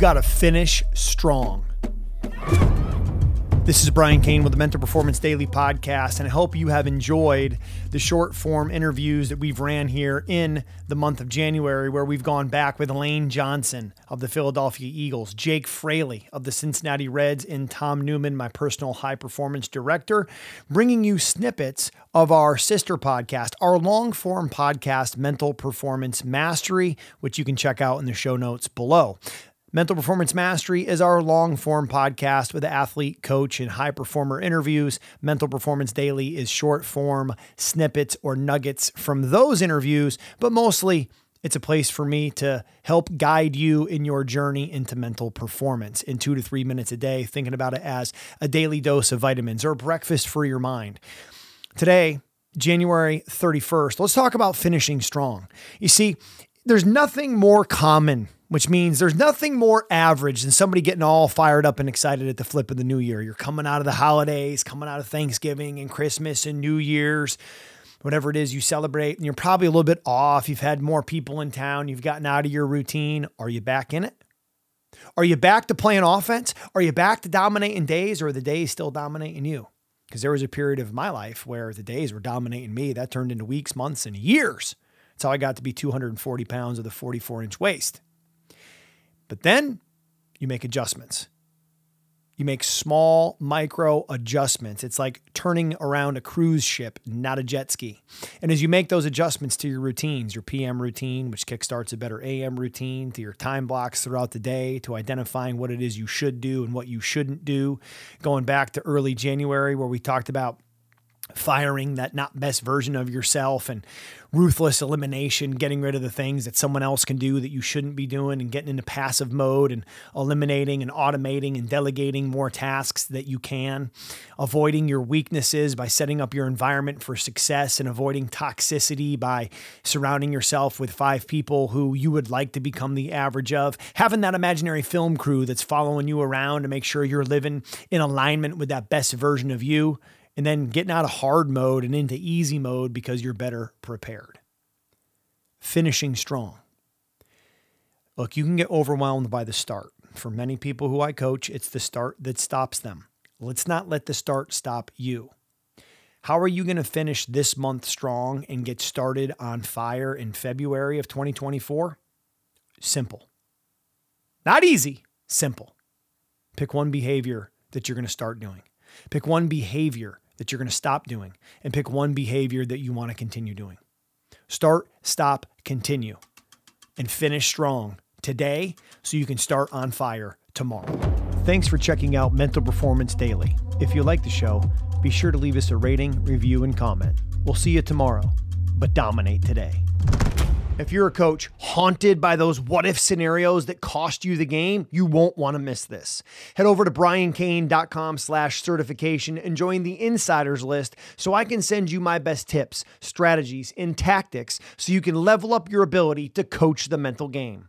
got to finish strong. This is Brian Cain with the Mental Performance Daily Podcast, and I hope you have enjoyed the short form interviews that we've ran here in the month of January, where we've gone back with Lane Johnson of the Philadelphia Eagles, Jake Fraley of the Cincinnati Reds, and Tom Newman, my personal high performance director, bringing you snippets of our sister podcast, our long form podcast, Mental Performance Mastery, which you can check out in the show notes below. Mental Performance Mastery is our long form podcast with athlete, coach, and high performer interviews. Mental Performance Daily is short form snippets or nuggets from those interviews, but mostly it's a place for me to help guide you in your journey into mental performance in two to three minutes a day, thinking about it as a daily dose of vitamins or breakfast for your mind. Today, January 31st, let's talk about finishing strong. You see, there's nothing more common which means there's nothing more average than somebody getting all fired up and excited at the flip of the new year. You're coming out of the holidays, coming out of Thanksgiving and Christmas and New Year's, whatever it is you celebrate, and you're probably a little bit off. You've had more people in town, you've gotten out of your routine. Are you back in it? Are you back to playing offense? Are you back to dominating days, or are the days still dominating you? Because there was a period of my life where the days were dominating me. That turned into weeks, months, and years. That's how I got to be 240 pounds with a 44 inch waist. But then you make adjustments. You make small micro adjustments. It's like turning around a cruise ship, not a jet ski. And as you make those adjustments to your routines, your PM routine, which kickstarts a better AM routine, to your time blocks throughout the day, to identifying what it is you should do and what you shouldn't do, going back to early January where we talked about firing that not best version of yourself and ruthless elimination, getting rid of the things that someone else can do that you shouldn't be doing and getting into passive mode and eliminating and automating and delegating more tasks that you can, avoiding your weaknesses by setting up your environment for success and avoiding toxicity by surrounding yourself with five people who you would like to become the average of, having that imaginary film crew that's following you around to make sure you're living in alignment with that best version of you and then getting out of hard mode and into easy mode because you're better prepared. Finishing strong. Look, you can get overwhelmed by the start. For many people who I coach, it's the start that stops them. Let's not let the start stop you. How are you going to finish this month strong and get started on fire in February of 2024? Simple. Not easy, simple. Pick one behavior that you're going to start doing. Pick one behavior that you're going to stop doing and pick one behavior that you want to continue doing. Start, stop, continue, and finish strong today so you can start on fire tomorrow. Thanks for checking out Mental Performance Daily. If you like the show, be sure to leave us a rating, review, and comment. We'll see you tomorrow, but dominate today. If you're a coach haunted by those what if scenarios that cost you the game, you won't want to miss this. Head over to briancain.com slash certification and join the insiders list so I can send you my best tips, strategies, and tactics so you can level up your ability to coach the mental game.